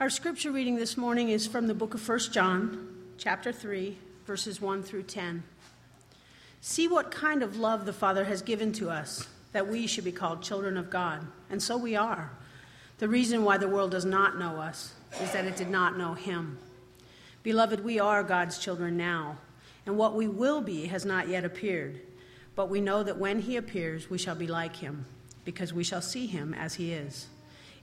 Our scripture reading this morning is from the book of 1 John, chapter 3, verses 1 through 10. See what kind of love the Father has given to us, that we should be called children of God. And so we are. The reason why the world does not know us is that it did not know Him. Beloved, we are God's children now, and what we will be has not yet appeared. But we know that when He appears, we shall be like Him, because we shall see Him as He is.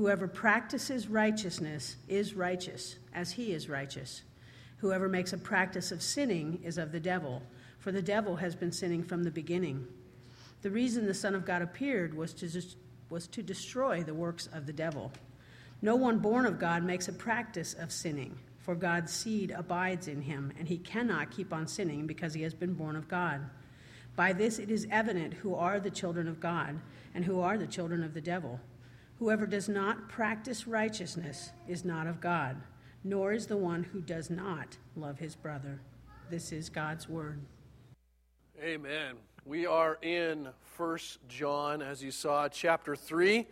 Whoever practices righteousness is righteous, as he is righteous. Whoever makes a practice of sinning is of the devil, for the devil has been sinning from the beginning. The reason the Son of God appeared was to, was to destroy the works of the devil. No one born of God makes a practice of sinning, for God's seed abides in him, and he cannot keep on sinning because he has been born of God. By this it is evident who are the children of God and who are the children of the devil. Whoever does not practice righteousness is not of God, nor is the one who does not love his brother. This is God's word. Amen. We are in First John, as you saw, chapter 3.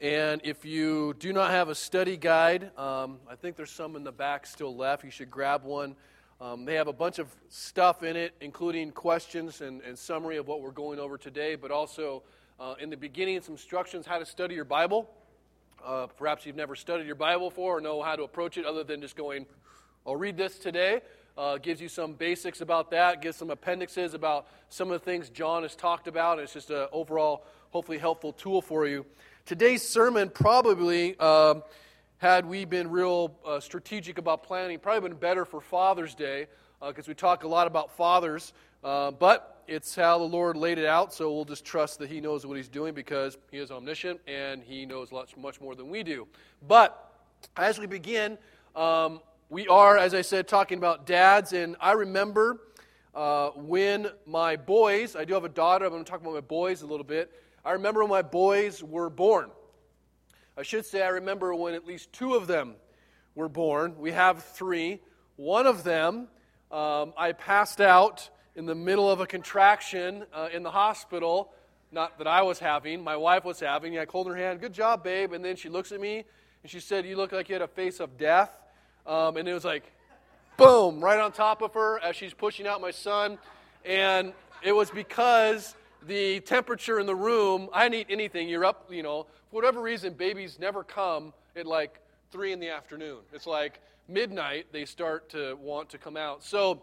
And if you do not have a study guide, um, I think there's some in the back still left. You should grab one. Um, they have a bunch of stuff in it, including questions and, and summary of what we're going over today, but also uh, in the beginning, some instructions how to study your Bible. Uh, perhaps you've never studied your Bible before or know how to approach it other than just going, I'll read this today. Uh, gives you some basics about that, gives some appendixes about some of the things John has talked about. It's just an overall, hopefully, helpful tool for you. Today's sermon probably, uh, had we been real uh, strategic about planning, probably been better for Father's Day because uh, we talk a lot about fathers. Uh, but it's how the Lord laid it out, so we'll just trust that He knows what He's doing because He is omniscient and He knows much, much more than we do. But as we begin, um, we are, as I said, talking about dads, and I remember uh, when my boys, I do have a daughter, I'm going to talk about my boys a little bit. I remember when my boys were born. I should say I remember when at least two of them were born. We have three. One of them, um, I passed out in the middle of a contraction uh, in the hospital, not that I was having, my wife was having. I hold her hand, good job, babe. And then she looks at me and she said, You look like you had a face of death. Um, and it was like, boom, right on top of her as she's pushing out my son. And it was because the temperature in the room, I didn't eat anything. You're up, you know, for whatever reason, babies never come at like 3 in the afternoon. It's like midnight, they start to want to come out. So,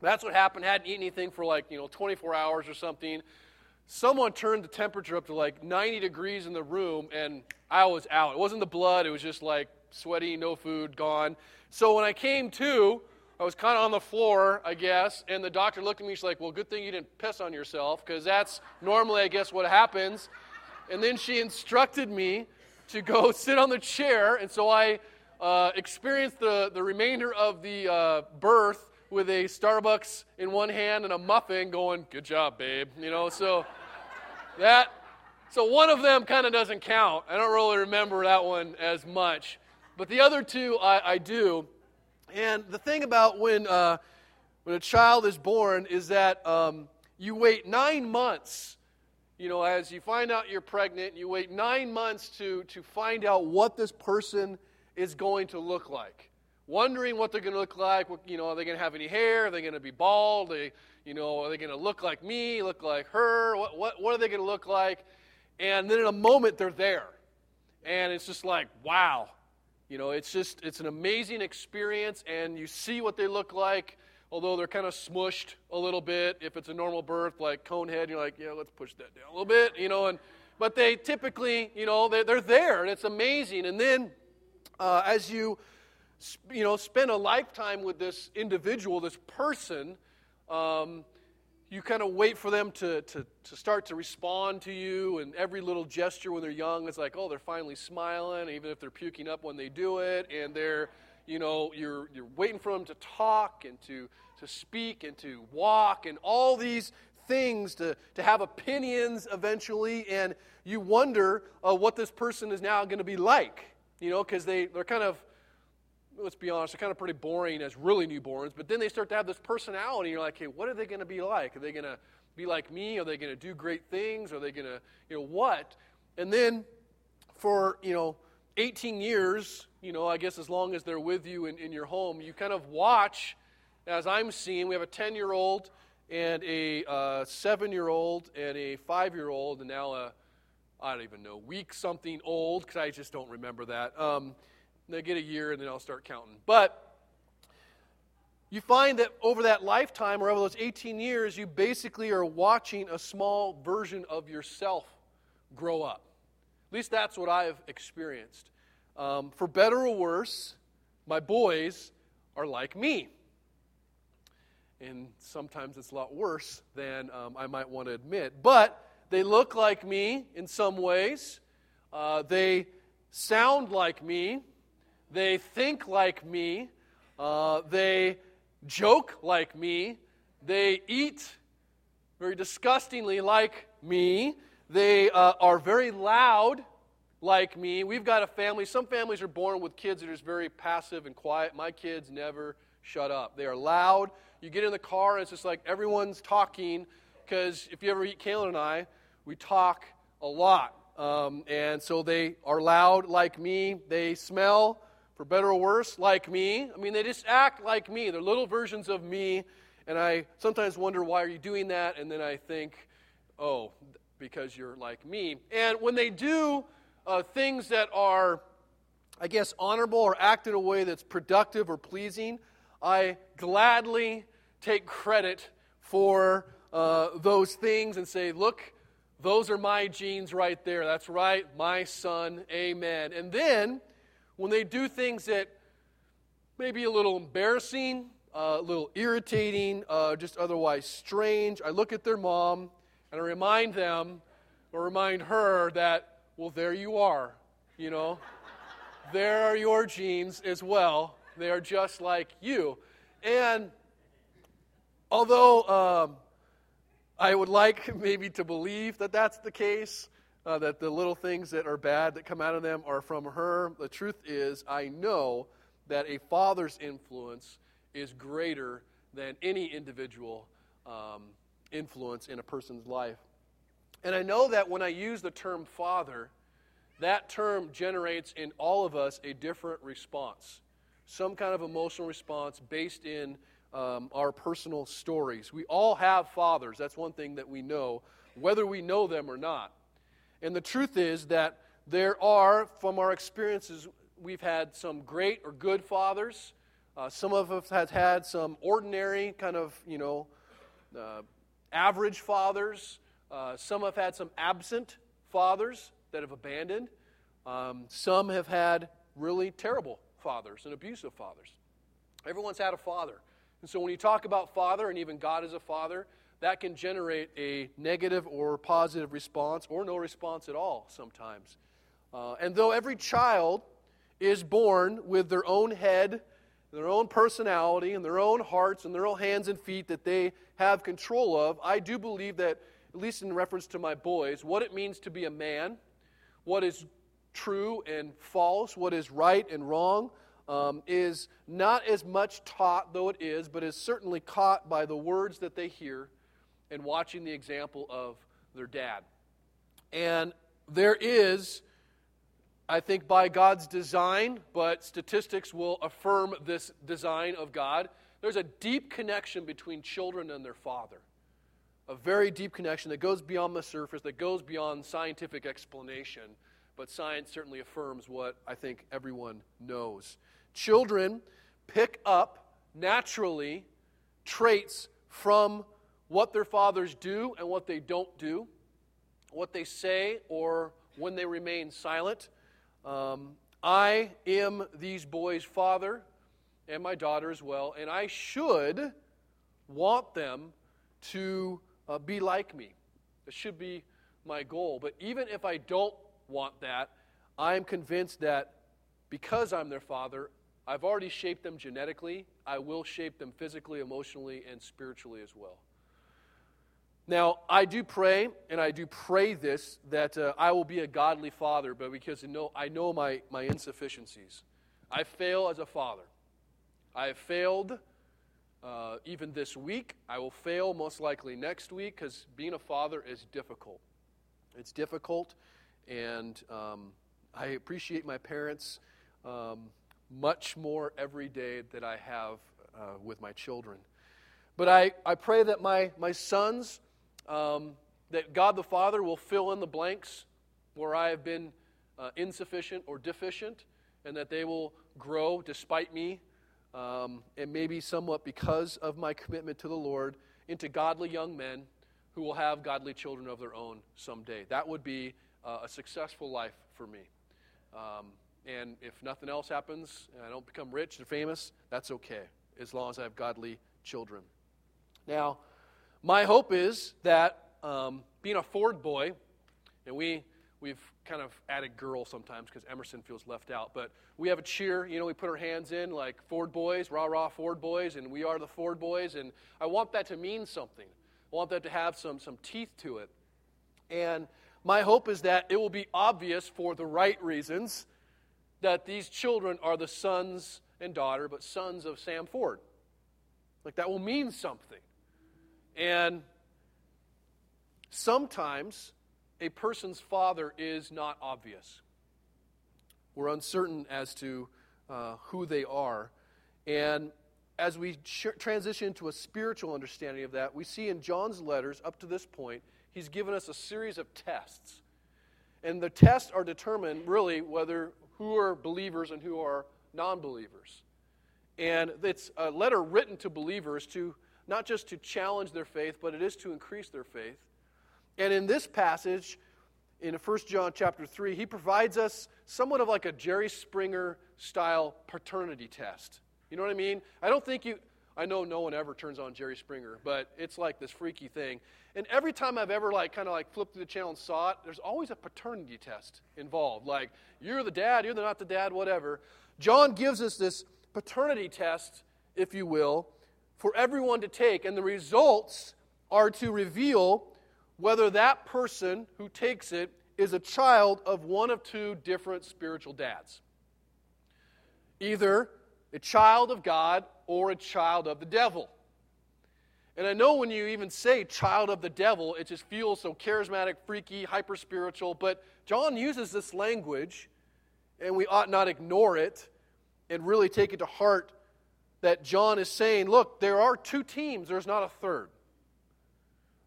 that's what happened. Hadn't eaten anything for like, you know, 24 hours or something. Someone turned the temperature up to like 90 degrees in the room, and I was out. It wasn't the blood, it was just like sweaty, no food, gone. So when I came to, I was kind of on the floor, I guess, and the doctor looked at me. She's like, Well, good thing you didn't piss on yourself, because that's normally, I guess, what happens. And then she instructed me to go sit on the chair, and so I uh, experienced the, the remainder of the uh, birth with a Starbucks in one hand and a muffin going, Good job, babe. You know, so that, so one of them kind of doesn't count. I don't really remember that one as much. But the other two I, I do. And the thing about when, uh, when a child is born is that um, you wait nine months. You know, as you find out you're pregnant, you wait nine months to, to find out what this person is going to look like wondering what they're going to look like. You know, are they going to have any hair? Are they going to be bald? They, you know, are they going to look like me? Look like her? What, what, what are they going to look like? And then in a moment, they're there. And it's just like, wow. You know, it's just, it's an amazing experience, and you see what they look like, although they're kind of smushed a little bit. If it's a normal birth, like cone head, you're like, yeah, let's push that down a little bit, you know, and, but they typically, you know, they're, they're there, and it's amazing. And then uh, as you, you know, spend a lifetime with this individual, this person, um, you kind of wait for them to, to, to start to respond to you, and every little gesture when they're young is like, oh, they're finally smiling, even if they're puking up when they do it, and they're, you know, you're, you're waiting for them to talk and to, to speak and to walk and all these things to, to have opinions eventually. And you wonder uh, what this person is now going to be like, you know, because they, they're kind of, let's be honest, they're kind of pretty boring as really newborns. But then they start to have this personality. And you're like, hey, what are they going to be like? Are they going to be like me? Are they going to do great things? Are they going to, you know, what? And then for, you know, 18 years, you know, I guess as long as they're with you in, in your home, you kind of watch, as I'm seeing, we have a 10 year old and a uh, seven year old and a five year old, and now a, I don't even know, week something old, because I just don't remember that. Um, they get a year and then I'll start counting. But you find that over that lifetime, or over those 18 years, you basically are watching a small version of yourself grow up. At least that's what I've experienced. Um, for better or worse, my boys are like me. And sometimes it's a lot worse than um, I might want to admit. But they look like me in some ways. Uh, they sound like me. They think like me. Uh, they joke like me. They eat very disgustingly like me. They uh, are very loud like me. We've got a family. Some families are born with kids that are just very passive and quiet. My kids never shut up. They are loud. You get in the car, and it's just like everyone's talking because if you ever eat Kayla and I, we talk a lot. Um, and so they are loud like me. They smell for better or worse, like me. I mean, they just act like me. They're little versions of me. And I sometimes wonder, why are you doing that? And then I think, oh, because you're like me. And when they do uh, things that are, I guess, honorable or act in a way that's productive or pleasing, I gladly take credit for uh, those things and say, look, those are my genes right there. That's right, my son. Amen. And then when they do things that may be a little embarrassing, uh, a little irritating, uh, just otherwise strange, I look at their mom and I remind them or remind her that, well, there you are, you know. there are your genes as well. They are just like you. And although um, I would like maybe to believe that that's the case, uh, that the little things that are bad that come out of them are from her. The truth is, I know that a father's influence is greater than any individual um, influence in a person's life. And I know that when I use the term father, that term generates in all of us a different response, some kind of emotional response based in um, our personal stories. We all have fathers. That's one thing that we know, whether we know them or not. And the truth is that there are, from our experiences, we've had some great or good fathers. Uh, some of us have had some ordinary, kind of, you know, uh, average fathers. Uh, some have had some absent fathers that have abandoned. Um, some have had really terrible fathers and abusive fathers. Everyone's had a father. And so when you talk about father, and even God is a father, that can generate a negative or positive response or no response at all sometimes. Uh, and though every child is born with their own head, their own personality, and their own hearts and their own hands and feet that they have control of, I do believe that, at least in reference to my boys, what it means to be a man, what is true and false, what is right and wrong, um, is not as much taught, though it is, but is certainly caught by the words that they hear and watching the example of their dad. And there is, I think, by God's design, but statistics will affirm this design of God, there's a deep connection between children and their father. A very deep connection that goes beyond the surface, that goes beyond scientific explanation, but science certainly affirms what I think everyone knows. Children pick up naturally traits from what their fathers do and what they don't do, what they say or when they remain silent. Um, I am these boys' father and my daughter as well, and I should want them to uh, be like me. It should be my goal. But even if I don't want that, I'm convinced that because I'm their father, I've already shaped them genetically. I will shape them physically, emotionally, and spiritually as well. Now, I do pray, and I do pray this, that uh, I will be a godly father, but because I know, I know my, my insufficiencies. I fail as a father. I have failed uh, even this week. I will fail most likely next week because being a father is difficult. It's difficult, and um, I appreciate my parents um, much more every day that I have uh, with my children. But I, I pray that my, my sons um, that God the Father will fill in the blanks where I have been uh, insufficient or deficient, and that they will grow despite me, um, and maybe somewhat because of my commitment to the Lord, into godly young men who will have godly children of their own someday. That would be uh, a successful life for me. Um, and if nothing else happens and I don't become rich and famous, that's okay, as long as I have godly children. Now, my hope is that um, being a Ford boy, and we we've kind of added girl sometimes because Emerson feels left out, but we have a cheer. You know, we put our hands in like Ford boys, rah rah Ford boys, and we are the Ford boys, and I want that to mean something. I want that to have some some teeth to it, and my hope is that it will be obvious for the right reasons that these children are the sons and daughter, but sons of Sam Ford. Like that will mean something. And sometimes a person's father is not obvious. We're uncertain as to uh, who they are. And as we transition to a spiritual understanding of that, we see in John's letters up to this point, he's given us a series of tests. And the tests are determined really whether who are believers and who are non believers. And it's a letter written to believers to not just to challenge their faith, but it is to increase their faith. And in this passage, in 1 John chapter 3, he provides us somewhat of like a Jerry Springer style paternity test. You know what I mean? I don't think you, I know no one ever turns on Jerry Springer, but it's like this freaky thing. And every time I've ever like kind of like flipped through the channel and saw it, there's always a paternity test involved. Like, you're the dad, you're not the dad, whatever. John gives us this paternity test, if you will, for everyone to take, and the results are to reveal whether that person who takes it is a child of one of two different spiritual dads. Either a child of God or a child of the devil. And I know when you even say child of the devil, it just feels so charismatic, freaky, hyper spiritual, but John uses this language, and we ought not ignore it and really take it to heart that John is saying, look, there are two teams, there's not a third.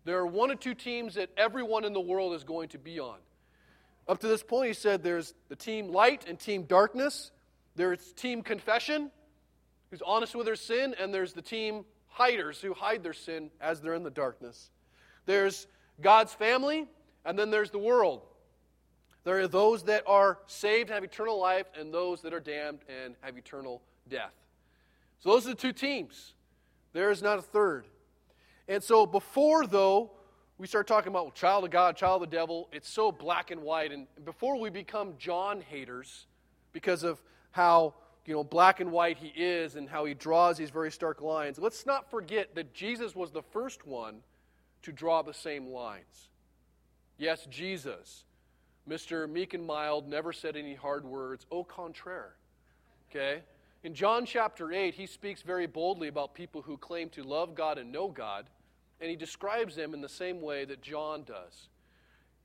There are one or two teams that everyone in the world is going to be on. Up to this point, he said there's the team light and team darkness, there's team confession, who's honest with their sin, and there's the team hiders who hide their sin as they're in the darkness. There's God's family, and then there's the world. There are those that are saved and have eternal life, and those that are damned and have eternal death. So those are the two teams. There is not a third. And so before, though, we start talking about child of God, child of the devil, it's so black and white. And before we become John haters because of how you know black and white he is and how he draws these very stark lines, let's not forget that Jesus was the first one to draw the same lines. Yes, Jesus, Mr. Meek and Mild, never said any hard words. Au contraire. Okay? In John chapter 8, he speaks very boldly about people who claim to love God and know God, and he describes them in the same way that John does.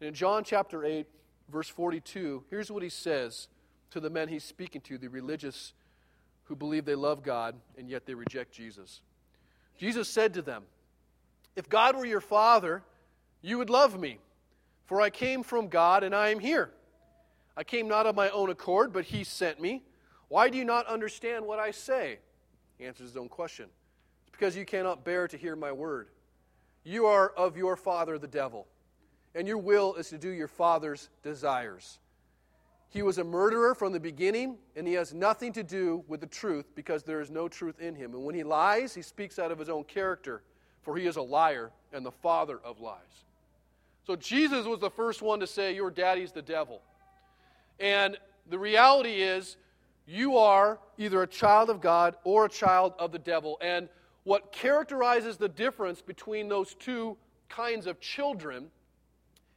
And in John chapter 8, verse 42, here's what he says to the men he's speaking to, the religious who believe they love God and yet they reject Jesus. Jesus said to them, If God were your father, you would love me, for I came from God and I am here. I came not of my own accord, but he sent me. Why do you not understand what I say? He answers his own question. It's because you cannot bear to hear my word. You are of your father, the devil, and your will is to do your father's desires. He was a murderer from the beginning, and he has nothing to do with the truth because there is no truth in him. And when he lies, he speaks out of his own character, for he is a liar and the father of lies. So Jesus was the first one to say, Your daddy's the devil. And the reality is, you are either a child of God or a child of the devil. And what characterizes the difference between those two kinds of children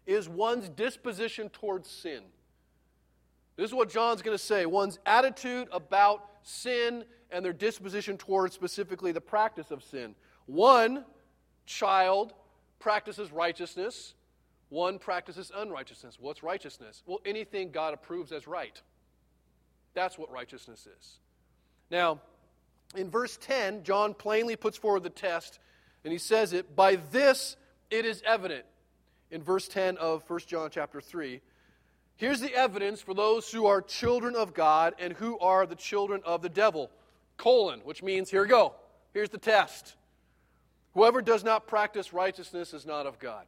is one's disposition towards sin. This is what John's going to say one's attitude about sin and their disposition towards specifically the practice of sin. One child practices righteousness, one practices unrighteousness. What's righteousness? Well, anything God approves as right. That's what righteousness is. Now, in verse 10, John plainly puts forward the test, and he says it, by this it is evident. In verse 10 of 1 John chapter 3, here's the evidence for those who are children of God and who are the children of the devil. Colon, which means, here we go. Here's the test. Whoever does not practice righteousness is not of God.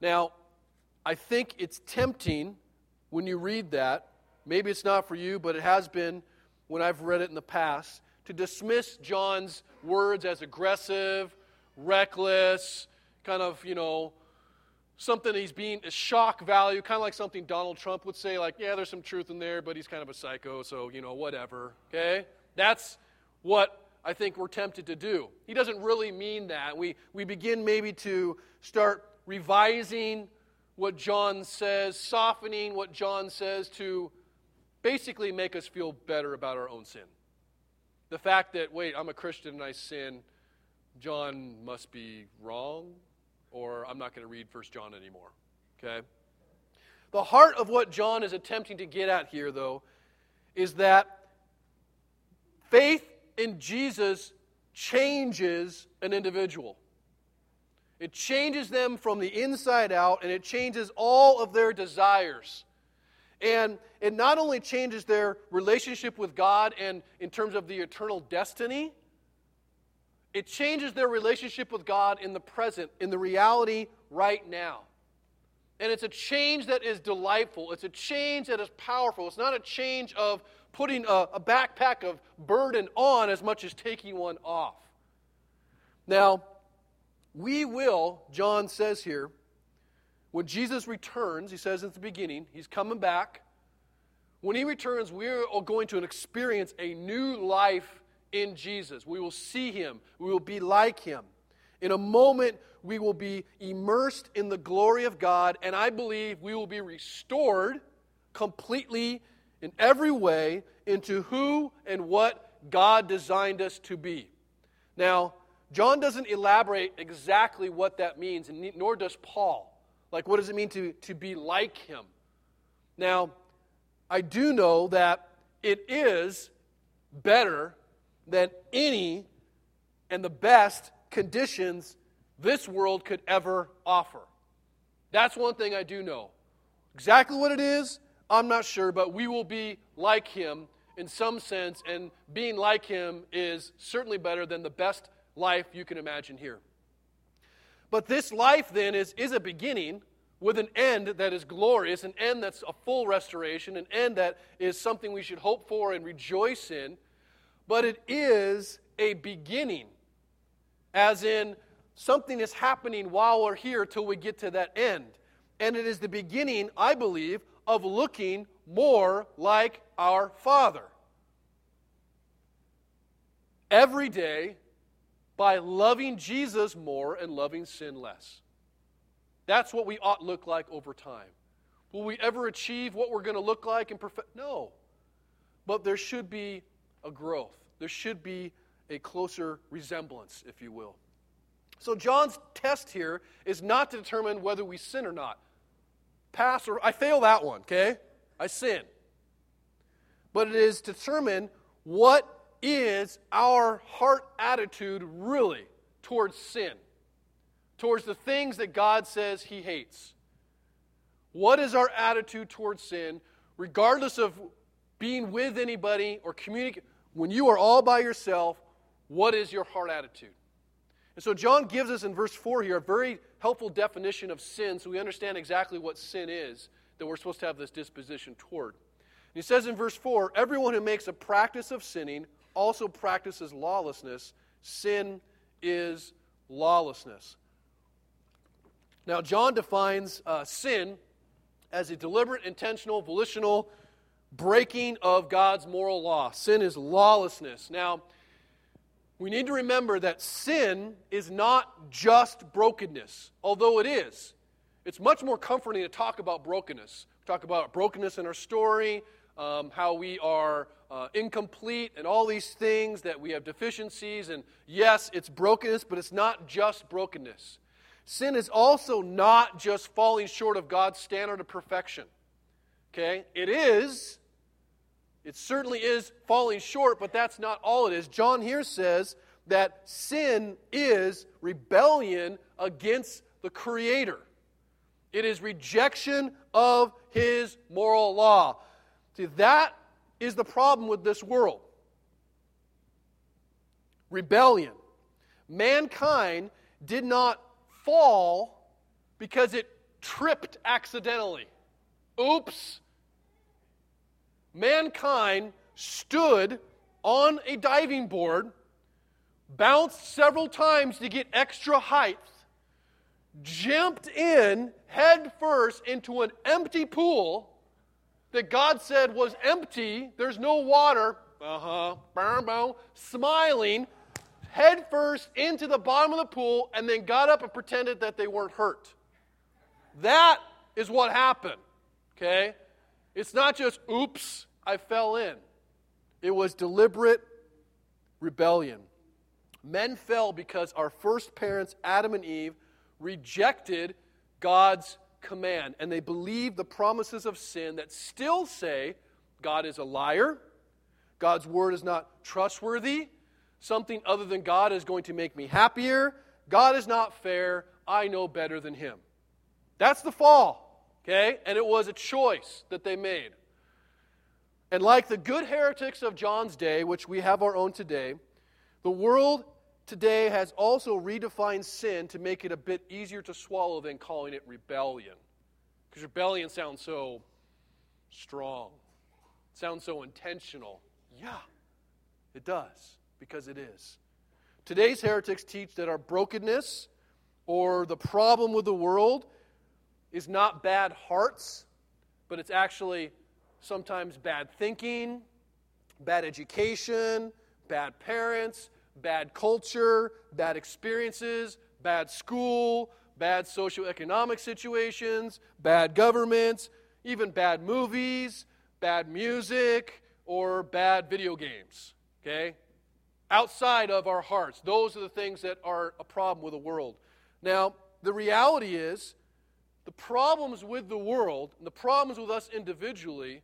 Now, I think it's tempting when you read that. Maybe it's not for you, but it has been when I've read it in the past to dismiss John's words as aggressive, reckless, kind of, you know, something he's being a shock value, kind of like something Donald Trump would say, like, yeah, there's some truth in there, but he's kind of a psycho, so, you know, whatever. Okay? That's what I think we're tempted to do. He doesn't really mean that. We, we begin maybe to start revising what John says, softening what John says to basically make us feel better about our own sin. The fact that, wait, I'm a Christian and I sin, John must be wrong, or I'm not going to read 1 John anymore. Okay? The heart of what John is attempting to get at here, though, is that faith in Jesus changes an individual. It changes them from the inside out, and it changes all of their desires. And it not only changes their relationship with God and in terms of the eternal destiny, it changes their relationship with God in the present, in the reality right now. And it's a change that is delightful. It's a change that is powerful. It's not a change of putting a, a backpack of burden on as much as taking one off. Now, we will, John says here, when Jesus returns, he says at the beginning, he's coming back. When he returns, we're going to experience a new life in Jesus. We will see him, we will be like him. In a moment, we will be immersed in the glory of God, and I believe we will be restored completely in every way into who and what God designed us to be. Now, John doesn't elaborate exactly what that means, nor does Paul. Like, what does it mean to, to be like him? Now, I do know that it is better than any and the best conditions this world could ever offer. That's one thing I do know. Exactly what it is, I'm not sure, but we will be like him in some sense, and being like him is certainly better than the best life you can imagine here. But this life then is, is a beginning with an end that is glorious, an end that's a full restoration, an end that is something we should hope for and rejoice in. But it is a beginning, as in something is happening while we're here till we get to that end. And it is the beginning, I believe, of looking more like our Father. Every day, by loving Jesus more and loving sin less. That's what we ought look like over time. Will we ever achieve what we're going to look like and perfect? No. But there should be a growth. There should be a closer resemblance, if you will. So John's test here is not to determine whether we sin or not. Pass or I fail that one, okay? I sin. But it is to determine what is our heart attitude really towards sin towards the things that God says He hates? What is our attitude towards sin, regardless of being with anybody or communicating? When you are all by yourself, what is your heart attitude? And so John gives us in verse 4 here a very helpful definition of sin so we understand exactly what sin is that we're supposed to have this disposition toward. And he says in verse 4 Everyone who makes a practice of sinning also practices lawlessness. Sin is lawlessness. Now, John defines uh, sin as a deliberate, intentional, volitional, breaking of God's moral law. Sin is lawlessness. Now, we need to remember that sin is not just brokenness, although it is. It's much more comforting to talk about brokenness. We talk about brokenness in our story, um, how we are uh, incomplete, and all these things that we have deficiencies. And yes, it's brokenness, but it's not just brokenness. Sin is also not just falling short of God's standard of perfection. Okay? It is, it certainly is falling short, but that's not all it is. John here says that sin is rebellion against the Creator, it is rejection of His moral law. See, that is the problem with this world rebellion. Mankind did not fall because it tripped accidentally. Oops, mankind stood on a diving board, bounced several times to get extra height, jumped in head first into an empty pool that God said was empty, there's no water, uh huh, smiling, head first into the bottom of the pool, and then got up and pretended that they weren't hurt. That is what happened, okay? It's not just, oops, I fell in. It was deliberate rebellion. Men fell because our first parents, Adam and Eve, rejected God's command and they believe the promises of sin that still say God is a liar, God's word is not trustworthy, something other than God is going to make me happier, God is not fair, I know better than Him. That's the fall, okay? And it was a choice that they made. And like the good heretics of John's day, which we have our own today, the world today has also redefined sin to make it a bit easier to swallow than calling it rebellion. Because rebellion sounds so strong, it sounds so intentional. Yeah, it does, because it is. Today's heretics teach that our brokenness or the problem with the world is not bad hearts, but it's actually sometimes bad thinking, bad education, bad parents, bad culture, bad experiences, bad school, bad socioeconomic situations, bad governments, even bad movies, bad music, or bad video games. Okay? Outside of our hearts. Those are the things that are a problem with the world. Now, the reality is, the problems with the world and the problems with us individually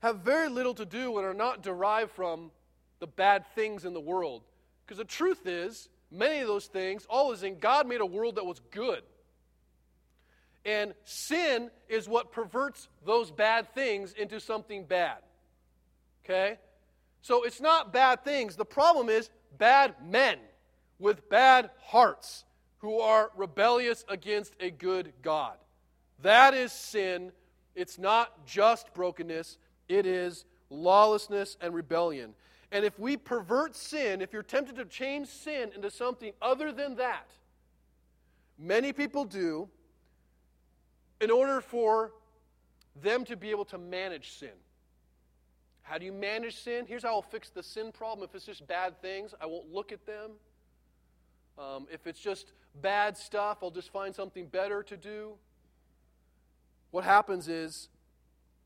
have very little to do and are not derived from the bad things in the world. Because the truth is, many of those things, all is in God made a world that was good. And sin is what perverts those bad things into something bad. Okay? So it's not bad things. The problem is bad men with bad hearts who are rebellious against a good God. That is sin. It's not just brokenness, it is lawlessness and rebellion. And if we pervert sin, if you're tempted to change sin into something other than that, many people do in order for them to be able to manage sin. How do you manage sin? Here's how I'll fix the sin problem. If it's just bad things, I won't look at them. Um, if it's just bad stuff, I'll just find something better to do. What happens is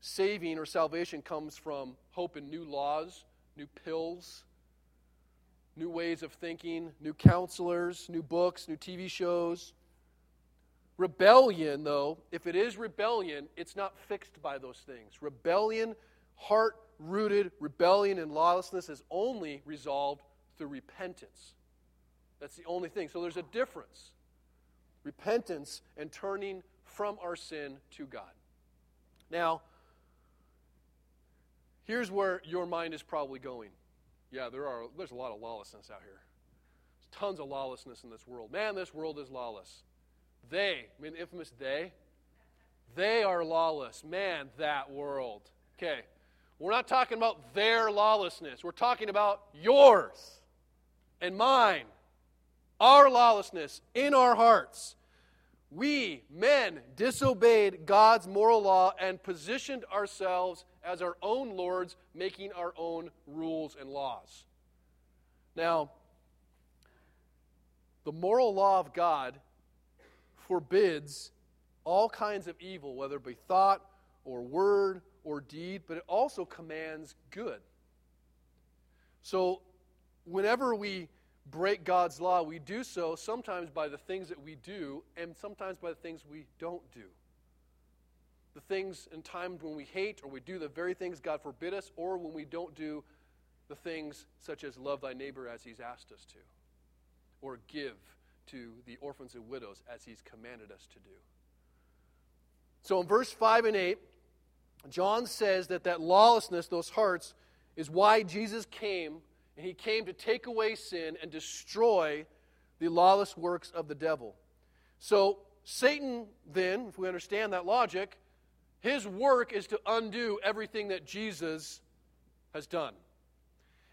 saving or salvation comes from hope in new laws, new pills, new ways of thinking, new counselors, new books, new TV shows. Rebellion, though, if it is rebellion, it's not fixed by those things. Rebellion, heart rooted rebellion and lawlessness, is only resolved through repentance. That's the only thing. So there's a difference repentance and turning from our sin to God. Now, Here's where your mind is probably going. Yeah, there are there's a lot of lawlessness out here. There's tons of lawlessness in this world. Man, this world is lawless. They, I mean infamous they, they are lawless. Man, that world. Okay. We're not talking about their lawlessness. We're talking about yours and mine. Our lawlessness in our hearts. We, men, disobeyed God's moral law and positioned ourselves as our own lords, making our own rules and laws. Now, the moral law of God forbids all kinds of evil, whether it be thought or word or deed, but it also commands good. So, whenever we break God's law, we do so sometimes by the things that we do and sometimes by the things we don't do. The things in times when we hate or we do the very things God forbid us, or when we don't do the things such as love thy neighbor as he's asked us to, or give to the orphans and widows as he's commanded us to do. So in verse 5 and 8, John says that that lawlessness, those hearts, is why Jesus came, and he came to take away sin and destroy the lawless works of the devil. So Satan, then, if we understand that logic, his work is to undo everything that Jesus has done.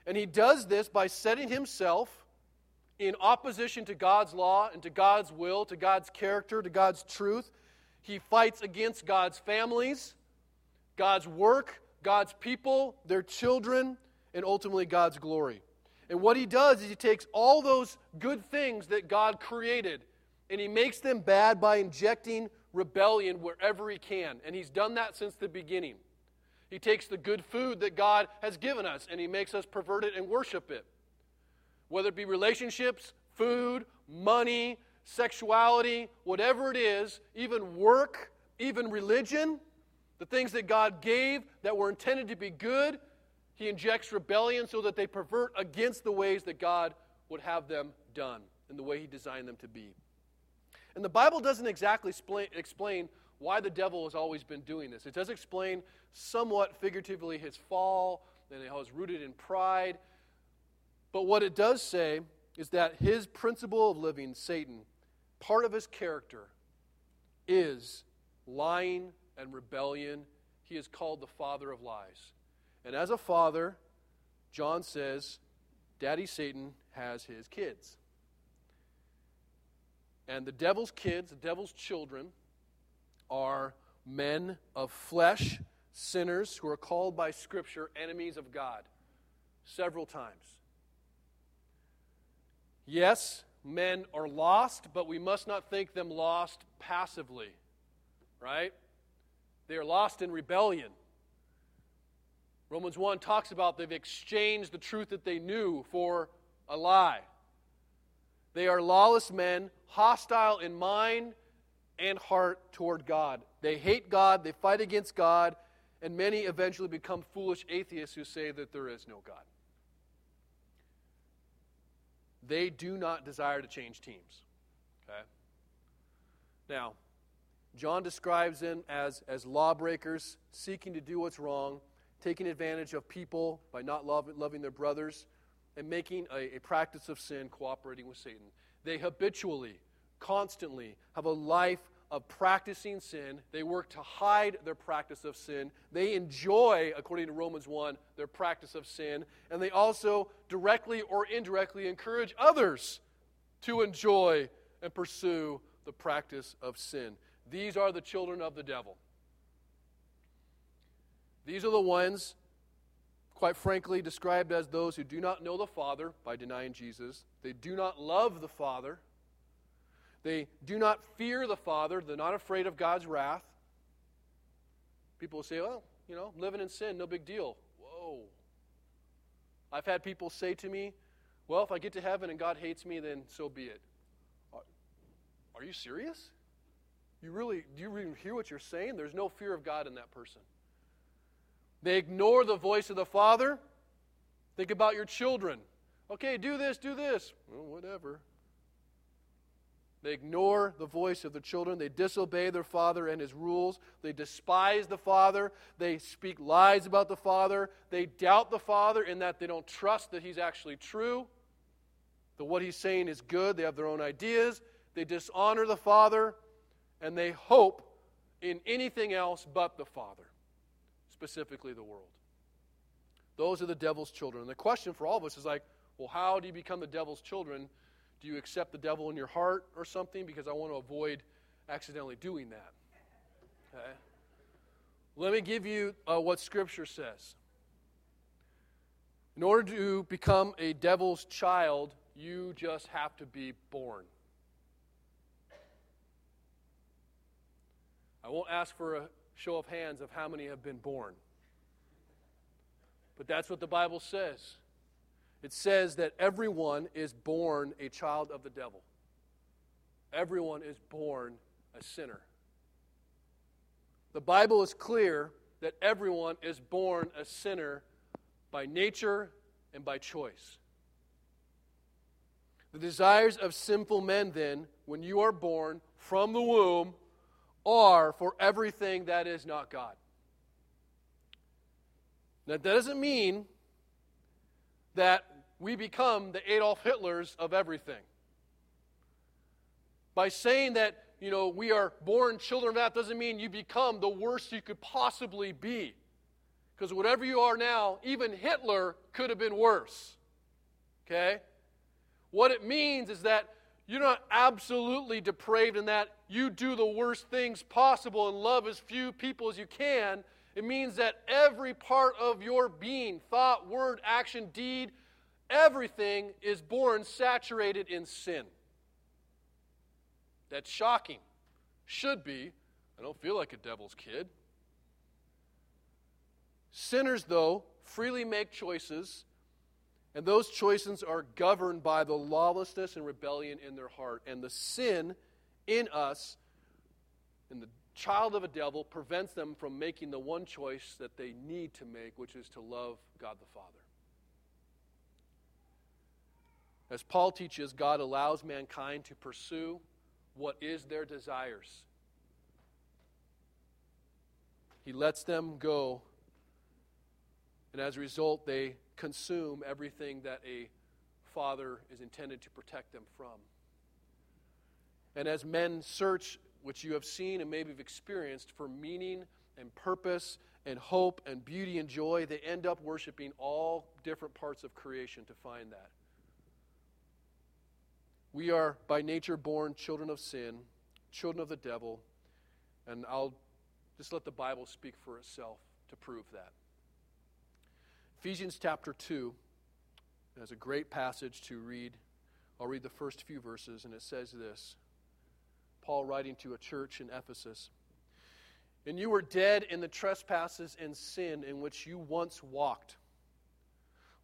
And he does this by setting himself in opposition to God's law and to God's will, to God's character, to God's truth. He fights against God's families, God's work, God's people, their children, and ultimately God's glory. And what he does is he takes all those good things that God created and he makes them bad by injecting rebellion wherever he can. And he's done that since the beginning. He takes the good food that God has given us and he makes us pervert it and worship it. Whether it be relationships, food, money, sexuality, whatever it is, even work, even religion, the things that God gave that were intended to be good, he injects rebellion so that they pervert against the ways that God would have them done and the way he designed them to be. And the Bible doesn't exactly explain why the devil has always been doing this. It does explain somewhat figuratively his fall and how it's rooted in pride. But what it does say is that his principle of living, Satan, part of his character is lying and rebellion. He is called the father of lies. And as a father, John says, Daddy Satan has his kids. And the devil's kids, the devil's children, are men of flesh, sinners who are called by Scripture enemies of God several times. Yes, men are lost, but we must not think them lost passively, right? They are lost in rebellion. Romans 1 talks about they've exchanged the truth that they knew for a lie. They are lawless men, hostile in mind and heart toward God. They hate God, they fight against God, and many eventually become foolish atheists who say that there is no God. They do not desire to change teams. Okay? Now, John describes them as, as lawbreakers, seeking to do what's wrong, taking advantage of people by not love, loving their brothers, and making a, a practice of sin cooperating with Satan. They habitually, constantly have a life of practicing sin. They work to hide their practice of sin. They enjoy, according to Romans 1, their practice of sin. And they also directly or indirectly encourage others to enjoy and pursue the practice of sin. These are the children of the devil. These are the ones quite frankly, described as those who do not know the Father by denying Jesus. They do not love the Father. They do not fear the Father. They're not afraid of God's wrath. People will say, well, you know, living in sin, no big deal. Whoa. I've had people say to me, well, if I get to heaven and God hates me, then so be it. Are you serious? You really, do you even hear what you're saying? There's no fear of God in that person. They ignore the voice of the Father. Think about your children. Okay, do this, do this. Well, whatever. They ignore the voice of the children. They disobey their father and his rules. They despise the father. They speak lies about the father. They doubt the father in that they don't trust that he's actually true, that what he's saying is good. They have their own ideas. They dishonor the father, and they hope in anything else but the father specifically the world. Those are the devil's children. And the question for all of us is like, well, how do you become the devil's children? Do you accept the devil in your heart or something? Because I want to avoid accidentally doing that. Okay? Let me give you uh, what Scripture says. In order to become a devil's child, you just have to be born. I won't ask for a show of hands of how many have been born. But that's what the Bible says. It says that everyone is born a child of the devil. Everyone is born a sinner. The Bible is clear that everyone is born a sinner by nature and by choice. The desires of sinful men, then, when you are born from the womb, are for everything that is not God. Now, that doesn't mean that we become the Adolf Hitlers of everything. By saying that, you know, we are born children of that doesn't mean you become the worst you could possibly be. Because whatever you are now, even Hitler could have been worse. Okay? What it means is that you're not absolutely depraved in that you do the worst things possible and love as few people as you can. It means that every part of your being, thought, word, action, deed, everything is born saturated in sin. That's shocking. Should be. I don't feel like a devil's kid. Sinners, though, freely make choices and those choices are governed by the lawlessness and rebellion in their heart. And the sin in us, and the child of a devil, prevents them from making the one choice that they need to make, which is to love God the Father. As Paul teaches, God allows mankind to pursue what is their desires. He lets them go, and as a result, they consume everything that a father is intended to protect them from. And as men search, which you have seen and maybe have experienced, for meaning and purpose and hope and beauty and joy, they end up worshiping all different parts of creation to find that. We are by nature born children of sin, children of the devil, and I'll just let the Bible speak for itself to prove that. Ephesians chapter 2 has a great passage to read. I'll read the first few verses, and it says this Paul writing to a church in Ephesus. And you were dead in the trespasses and sin in which you once walked,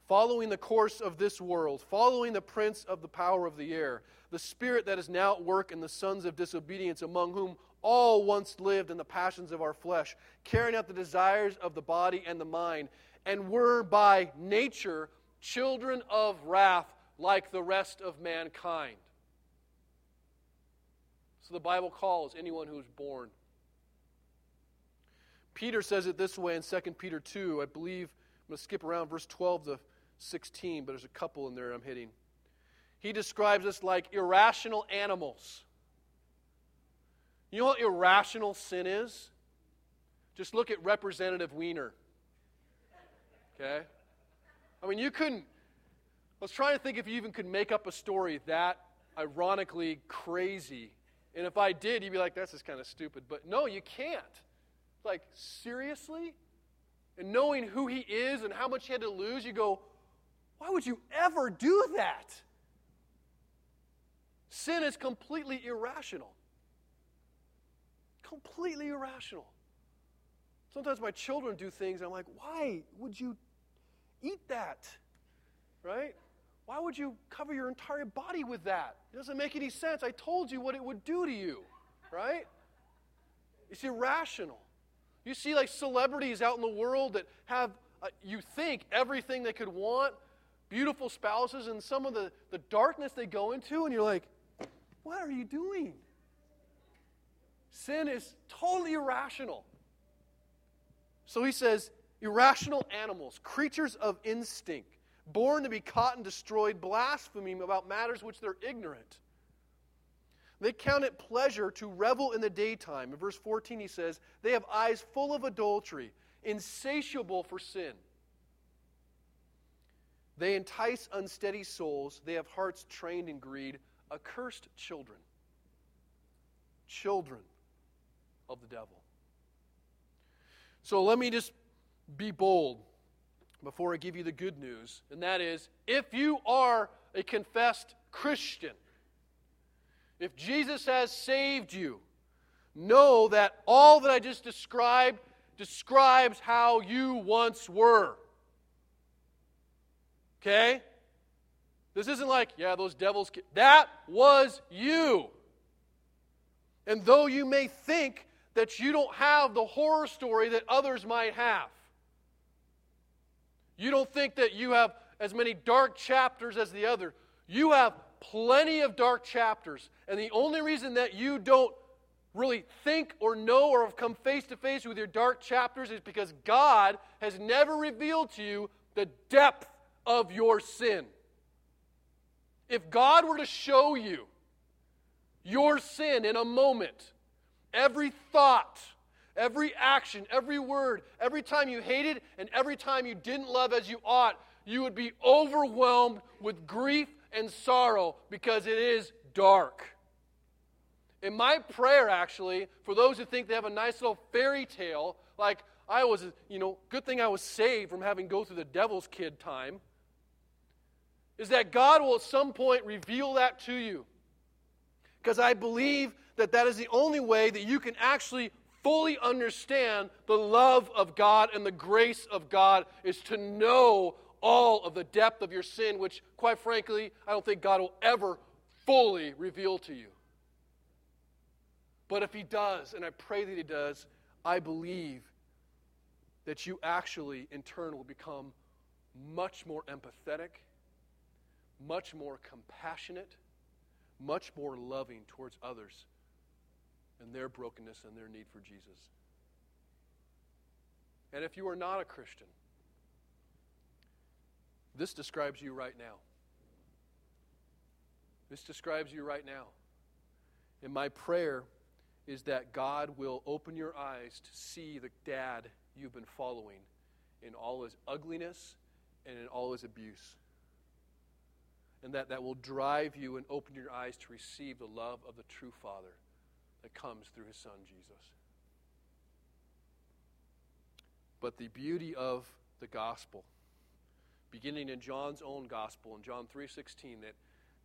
following the course of this world, following the prince of the power of the air, the spirit that is now at work in the sons of disobedience, among whom all once lived in the passions of our flesh, carrying out the desires of the body and the mind and were by nature children of wrath like the rest of mankind. The Bible calls anyone who's born. Peter says it this way in 2 Peter 2. I believe I'm going to skip around verse 12 to 16, but there's a couple in there I'm hitting. He describes us like irrational animals. You know what irrational sin is? Just look at Representative Weiner. Okay? I mean, you couldn't. I was trying to think if you even could make up a story that ironically crazy. And if I did, you'd be like, that's just kind of stupid. But no, you can't. Like, seriously? And knowing who he is and how much he had to lose, you go, why would you ever do that? Sin is completely irrational. Completely irrational. Sometimes my children do things, and I'm like, why would you eat that? Right? Why would you cover your entire body with that? It doesn't make any sense. I told you what it would do to you, right? It's irrational. You see, like celebrities out in the world that have, uh, you think, everything they could want, beautiful spouses, and some of the, the darkness they go into, and you're like, what are you doing? Sin is totally irrational. So he says, irrational animals, creatures of instinct, born to be caught and destroyed, blaspheming about matters which they're ignorant. They count it pleasure to revel in the daytime. In verse 14, he says, They have eyes full of adultery, insatiable for sin. They entice unsteady souls. They have hearts trained in greed, accursed children. Children of the devil. So let me just be bold before I give you the good news, and that is if you are a confessed Christian, if Jesus has saved you, know that all that I just described describes how you once were. Okay? This isn't like, yeah, those devils. That was you. And though you may think that you don't have the horror story that others might have, you don't think that you have as many dark chapters as the other. You have plenty of dark chapters. And the only reason that you don't really think or know or have come face to face with your dark chapters is because God has never revealed to you the depth of your sin. If God were to show you your sin in a moment, every thought, every action, every word, every time you hated and every time you didn't love as you ought, you would be overwhelmed with grief and sorrow because it is dark. In my prayer, actually, for those who think they have a nice little fairy tale, like I was, you know, good thing I was saved from having go through the devil's kid time, is that God will at some point reveal that to you. Because I believe that that is the only way that you can actually fully understand the love of God and the grace of God is to know all of the depth of your sin, which, quite frankly, I don't think God will ever fully reveal to you. But if He does, and I pray that He does, I believe that you actually, in turn, will become much more empathetic, much more compassionate, much more loving towards others and their brokenness and their need for Jesus. And if you are not a Christian, this describes you right now. This describes you right now. And my prayer is that God will open your eyes to see the dad you've been following in all his ugliness and in all his abuse. And that that will drive you and open your eyes to receive the love of the true Father that comes through his son Jesus. But the beauty of the gospel, beginning in John's own gospel in John 3:16 that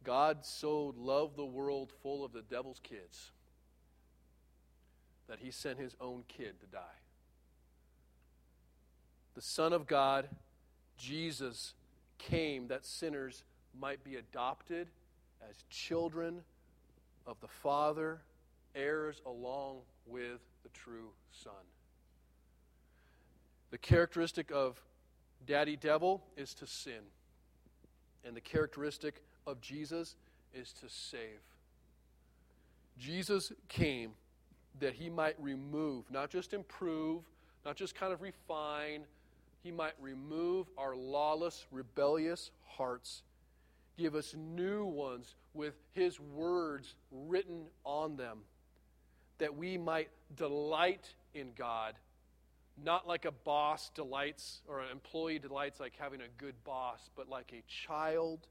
God so loved the world full of the devil's kids that he sent his own kid to die. The Son of God, Jesus, came that sinners might be adopted as children of the Father heirs along with the true Son. The characteristic of Daddy Devil is to sin, and the characteristic of Jesus is to save. Jesus came that he might remove, not just improve, not just kind of refine, he might remove our lawless, rebellious hearts, give us new ones with his words written on them that we might delight in God, not like a boss delights or an employee delights like having a good boss, but like a child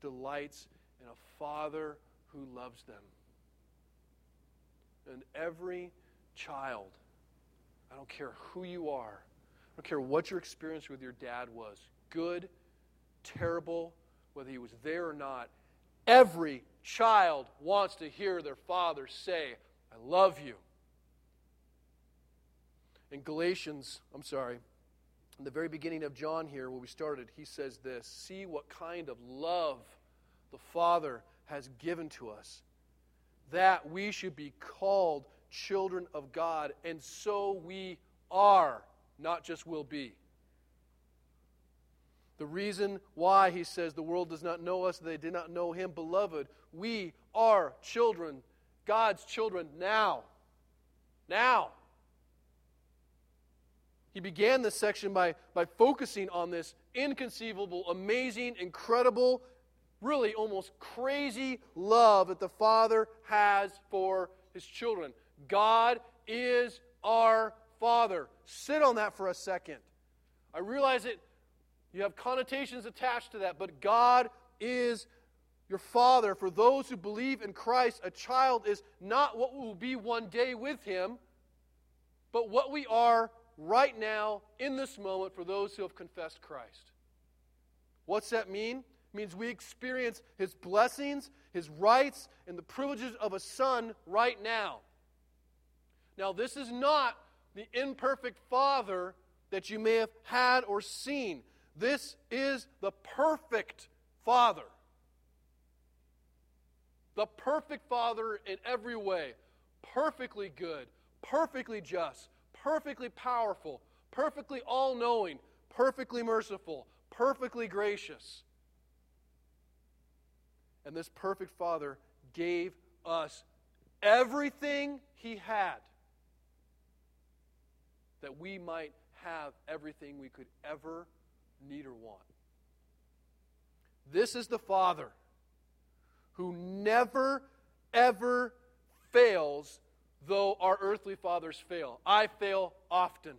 delights in a father who loves them. And every child, I don't care who you are, I don't care what your experience with your dad was good, terrible, whether he was there or not, every child wants to hear their father say, I love you. In Galatians, I'm sorry, in the very beginning of John here, where we started, he says this See what kind of love the Father has given to us, that we should be called children of God, and so we are, not just will be. The reason why he says the world does not know us, they did not know him, beloved, we are children God's children now. Now. He began this section by, by focusing on this inconceivable, amazing, incredible, really almost crazy love that the Father has for his children. God is our Father. Sit on that for a second. I realize that you have connotations attached to that, but God is your Father, for those who believe in Christ, a child is not what we will be one day with Him, but what we are right now, in this moment, for those who have confessed Christ. What's that mean? It means we experience His blessings, His rights, and the privileges of a son right now. Now, this is not the imperfect father that you may have had or seen. This is the perfect father. The perfect father in every way, perfectly good, perfectly just, perfectly powerful, perfectly all knowing, perfectly merciful, perfectly gracious. And this perfect Father gave us everything He had that we might have everything we could ever need or want. This is the Father who never, ever fails, though our earthly fathers fail. I fail often.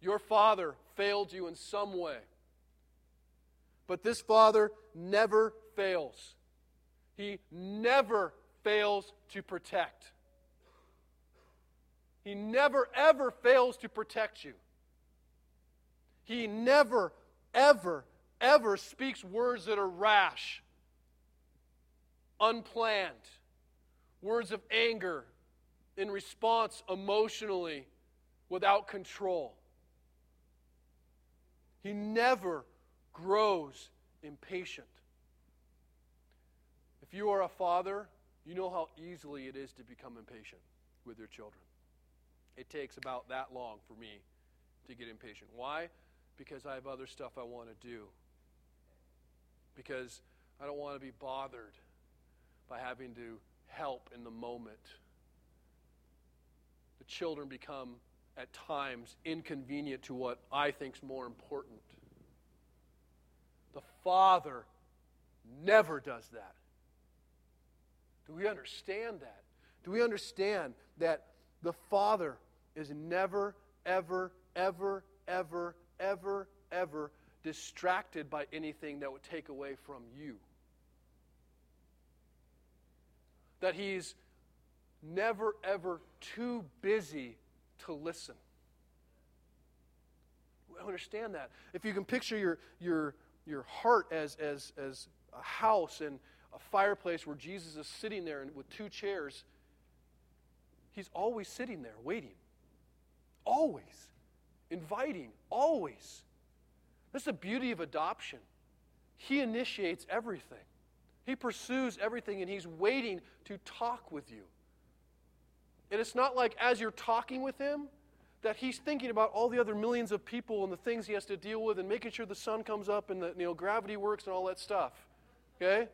Your father failed you in some way. But this Father never fails. He never fails to protect. He never, ever fails to protect you. He never, ever, ever speaks words that are rash, unplanned, words of anger in response emotionally without control. He never grows impatient. If you are a father, you know how easily it is to become impatient with your children. It takes about that long for me to get impatient. Why? Because I have other stuff I want to do. Because I don't want to be bothered by having to help in the moment. The children become, at times, inconvenient to what I think is more important. The Father never does that. Do we understand that? Do we understand that the Father is never, ever, ever, ever, ever, ever distracted by anything that would take away from you. That he's never, ever too busy to listen. I understand that. If you can picture your, your, your heart as, as, as a house and a fireplace where Jesus is sitting there with two chairs, he's always sitting there waiting. Always. Inviting. Always. That's the beauty of adoption. He initiates everything, He pursues everything, and He's waiting to talk with you. And it's not like as you're talking with Him, that he's thinking about all the other millions of people and the things he has to deal with and making sure the sun comes up and the you know, gravity works and all that stuff. Okay?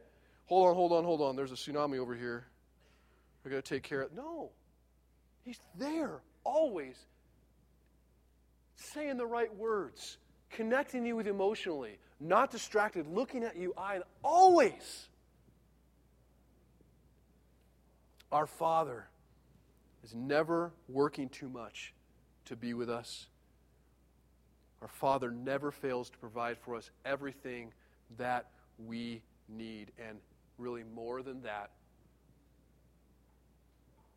Hold on, hold on, hold on. There's a tsunami over here. We're going to take care of it. No. He's there always saying the right words, connecting you with emotionally, not distracted, looking at you eye and always. Our Father is never working too much to be with us. Our Father never fails to provide for us everything that we need, and really more than that.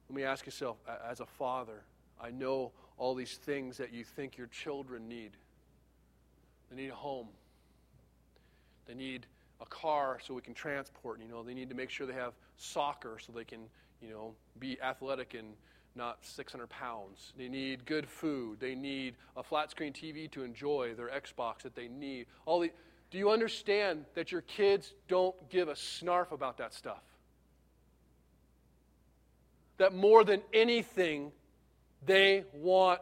Let me ask yourself, as a father, I know all these things that you think your children need. They need a home. They need a car so we can transport. You know, they need to make sure they have soccer so they can, you know, be athletic and not 600 pounds. They need good food. They need a flat screen TV to enjoy their Xbox that they need. All the, do you understand that your kids don't give a snarf about that stuff? That more than anything, they want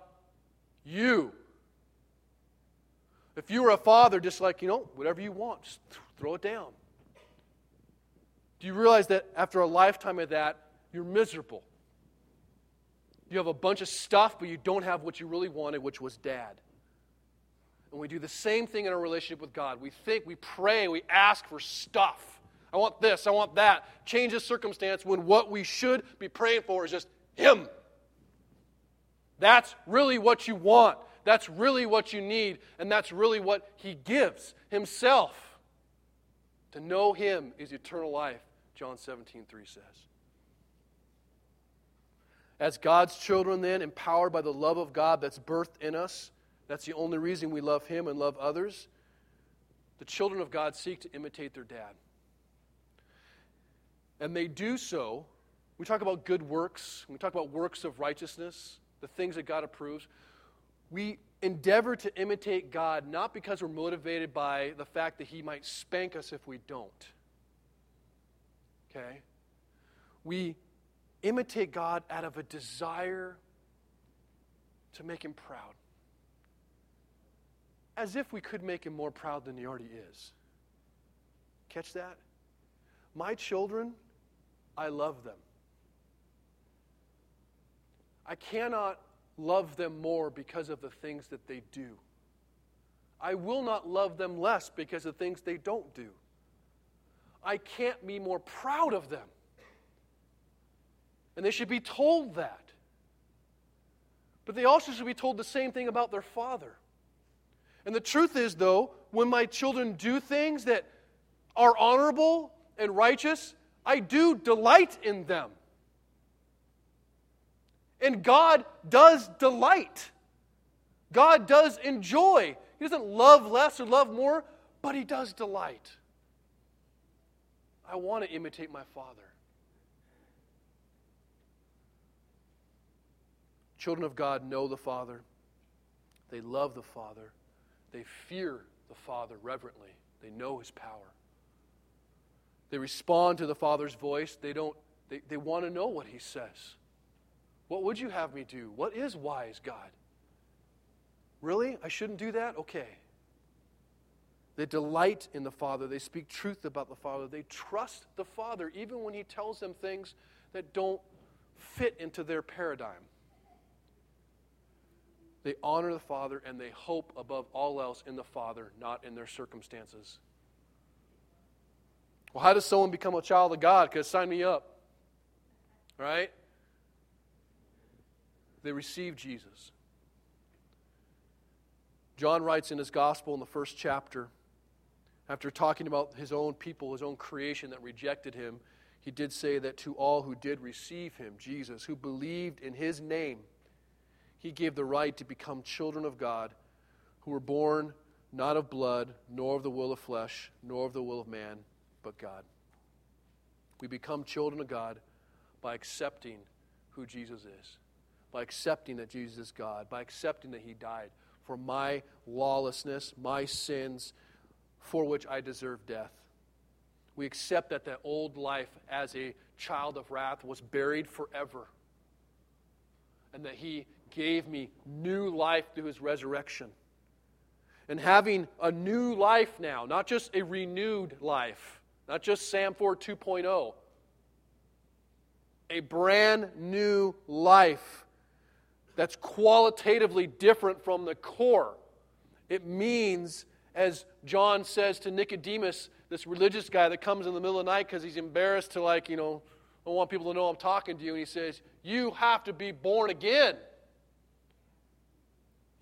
you. If you were a father, just like, you know, whatever you want, just throw it down. Do you realize that after a lifetime of that, you're miserable? You have a bunch of stuff, but you don't have what you really wanted, which was dad. And we do the same thing in our relationship with God. We think, we pray, we ask for stuff. I want this, I want that. Change the circumstance when what we should be praying for is just Him. That's really what you want. That's really what you need. And that's really what He gives Himself. To know Him is eternal life, John 17, 3 says. As God's children, then, empowered by the love of God that's birthed in us, that's the only reason we love Him and love others. The children of God seek to imitate their dad. And they do so. We talk about good works, we talk about works of righteousness, the things that God approves. We endeavor to imitate God not because we're motivated by the fact that He might spank us if we don't. Okay? We imitate God out of a desire to make Him proud. As if we could make Him more proud than He already is. Catch that? My children, I love them. I cannot love them more because of the things that they do. I will not love them less because of things they don't do. I can't be more proud of them. And they should be told that. But they also should be told the same thing about their father. And the truth is, though, when my children do things that are honorable and righteous, I do delight in them. And God does delight. God does enjoy. He doesn't love less or love more, but He does delight. I want to imitate my Father. Children of God know the Father, they love the Father, they fear the Father reverently, they know His power. They respond to the Father's voice. They don't they, they want to know what he says. What would you have me do? What is wise, God? Really? I shouldn't do that? Okay. They delight in the Father. They speak truth about the Father. They trust the Father even when He tells them things that don't fit into their paradigm. They honor the Father and they hope above all else in the Father, not in their circumstances. Well, how does someone become a child of God? Because sign me up. Right? They receive Jesus. John writes in his gospel in the first chapter, after talking about his own people, his own creation that rejected him, he did say that to all who did receive him, Jesus, who believed in his name, he gave the right to become children of God, who were born not of blood, nor of the will of flesh, nor of the will of man, but God. We become children of God by accepting who Jesus is by accepting that Jesus is God, by accepting that He died for my lawlessness, my sins, for which I deserve death. We accept that that old life as a child of wrath was buried forever, and that He gave me new life through His resurrection. And having a new life now, not just a renewed life, not just Sam Ford 2.0, a brand new life that's qualitatively different from the core. It means, as John says to Nicodemus, this religious guy that comes in the middle of the night because he's embarrassed to, like, you know, I want people to know I'm talking to you. And he says, You have to be born again.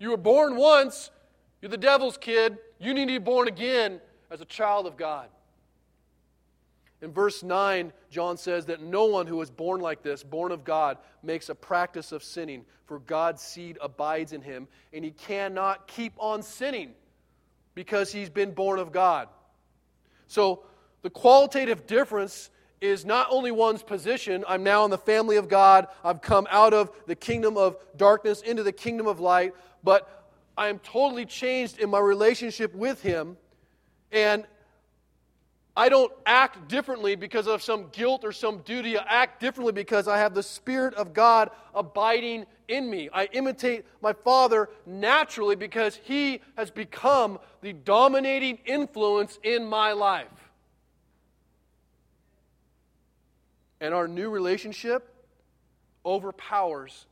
You were born once. You're the devil's kid. You need to be born again as a child of God. In verse 9, John says that no one who is born like this, born of God, makes a practice of sinning, for God's seed abides in him, and he cannot keep on sinning because he's been born of God. So the qualitative difference is not only one's position, I'm now in the family of God, I've come out of the kingdom of darkness into the kingdom of light, but I am totally changed in my relationship with him. And I don't act differently because of some guilt or some duty. I act differently because I have the Spirit of God abiding in me. I imitate my Father naturally because He has become the dominating influence in my life. And our new relationship overpowers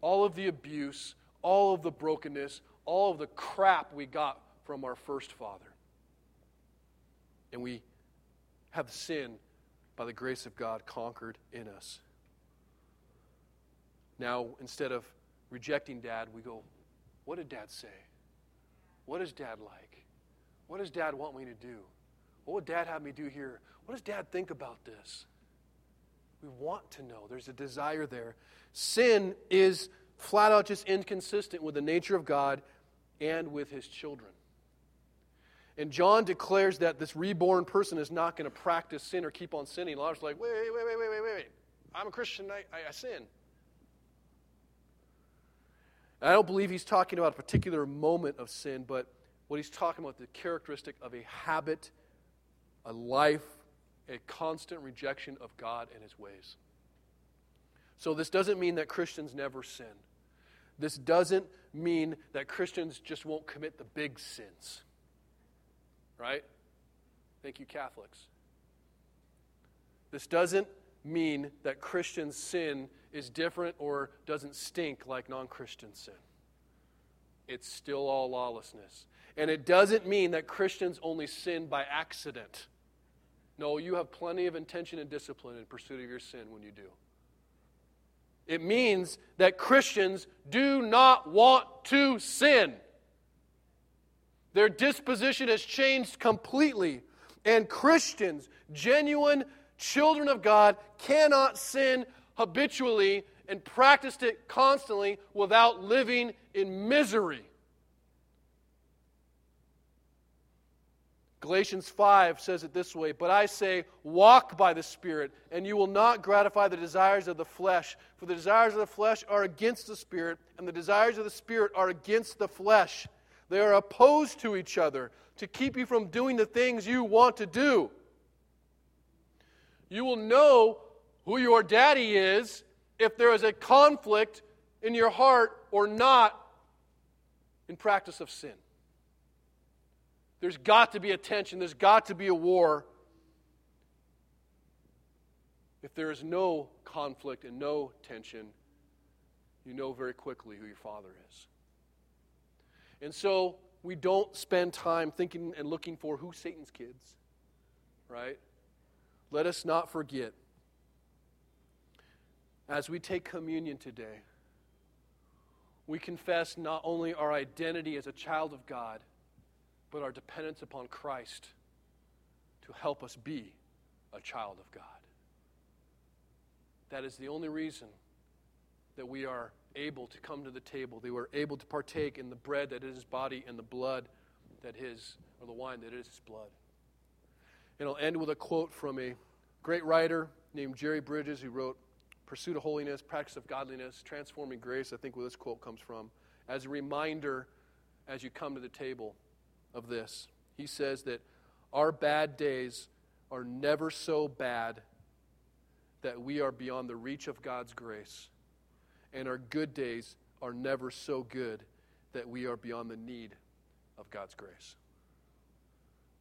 all of the abuse, all of the brokenness, all of the crap we got from our first father. And we have sin, by the grace of God, conquered in us. Now, instead of rejecting dad, we go, What did dad say? What is dad like? What does dad want me to do? What would dad have me do here? What does dad think about this? We want to know. There's a desire there. Sin is flat out just inconsistent with the nature of God and with his children. And John declares that this reborn person is not going to practice sin or keep on sinning. A lot of like, wait, wait, wait, wait, wait, wait, wait. I'm a Christian, I, I, I sin. I don't believe he's talking about a particular moment of sin, but what he's talking about the characteristic of a habit, a life, a constant rejection of God and his ways. So this doesn't mean that Christians never sin. This doesn't mean that Christians just won't commit the big sins. Right? Thank you, Catholics. This doesn't mean that Christian sin is different or doesn't stink like non Christian sin. It's still all lawlessness. And it doesn't mean that Christians only sin by accident. No, you have plenty of intention and discipline in pursuit of your sin when you do. It means that Christians do not want to sin. Their disposition has changed completely. And Christians, genuine children of God, cannot sin habitually and practice it constantly without living in misery. Galatians 5 says it this way But I say, walk by the Spirit, and you will not gratify the desires of the flesh. For the desires of the flesh are against the Spirit, and the desires of the Spirit are against the flesh. They are opposed to each other to keep you from doing the things you want to do. You will know who your daddy is if there is a conflict in your heart or not in practice of sin. There's got to be a tension, there's got to be a war. If there is no conflict and no tension, you know very quickly who your father is. And so we don't spend time thinking and looking for who Satan's kids, right? Let us not forget as we take communion today, we confess not only our identity as a child of God, but our dependence upon Christ to help us be a child of God. That is the only reason that we are able to come to the table. that we are able to partake in the bread that is his body and the blood that is, or the wine that is his blood. And I'll end with a quote from a great writer named Jerry Bridges who wrote Pursuit of Holiness, Practice of Godliness, Transforming Grace. I think where this quote comes from. As a reminder as you come to the table of this. He says that our bad days are never so bad that we are beyond the reach of God's grace, and our good days are never so good that we are beyond the need of God's grace.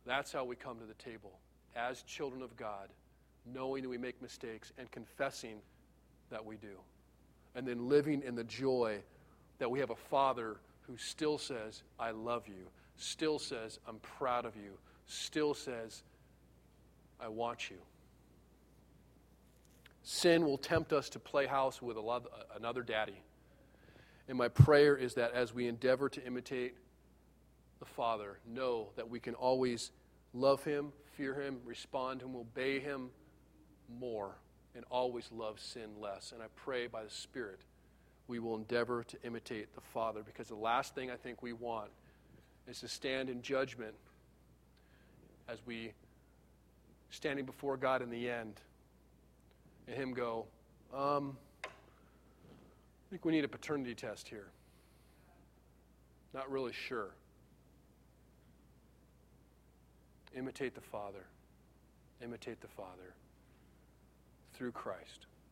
That's how we come to the table as children of God, knowing that we make mistakes and confessing that we do. And then living in the joy that we have a Father who still says, I love you, still says, I'm proud of you, still says, I want you. Sin will tempt us to play house with uh, another daddy. And my prayer is that as we endeavor to imitate the Father, know that we can always love Him, fear Him, respond to Him, obey Him more, and always love sin less. And I pray by the Spirit we will endeavor to imitate the Father because the last thing I think we want is to stand in judgment as we standing before God in the end and Him go, um, I think we need a paternity test here. Not really sure. Imitate the Father. Imitate the Father through Christ.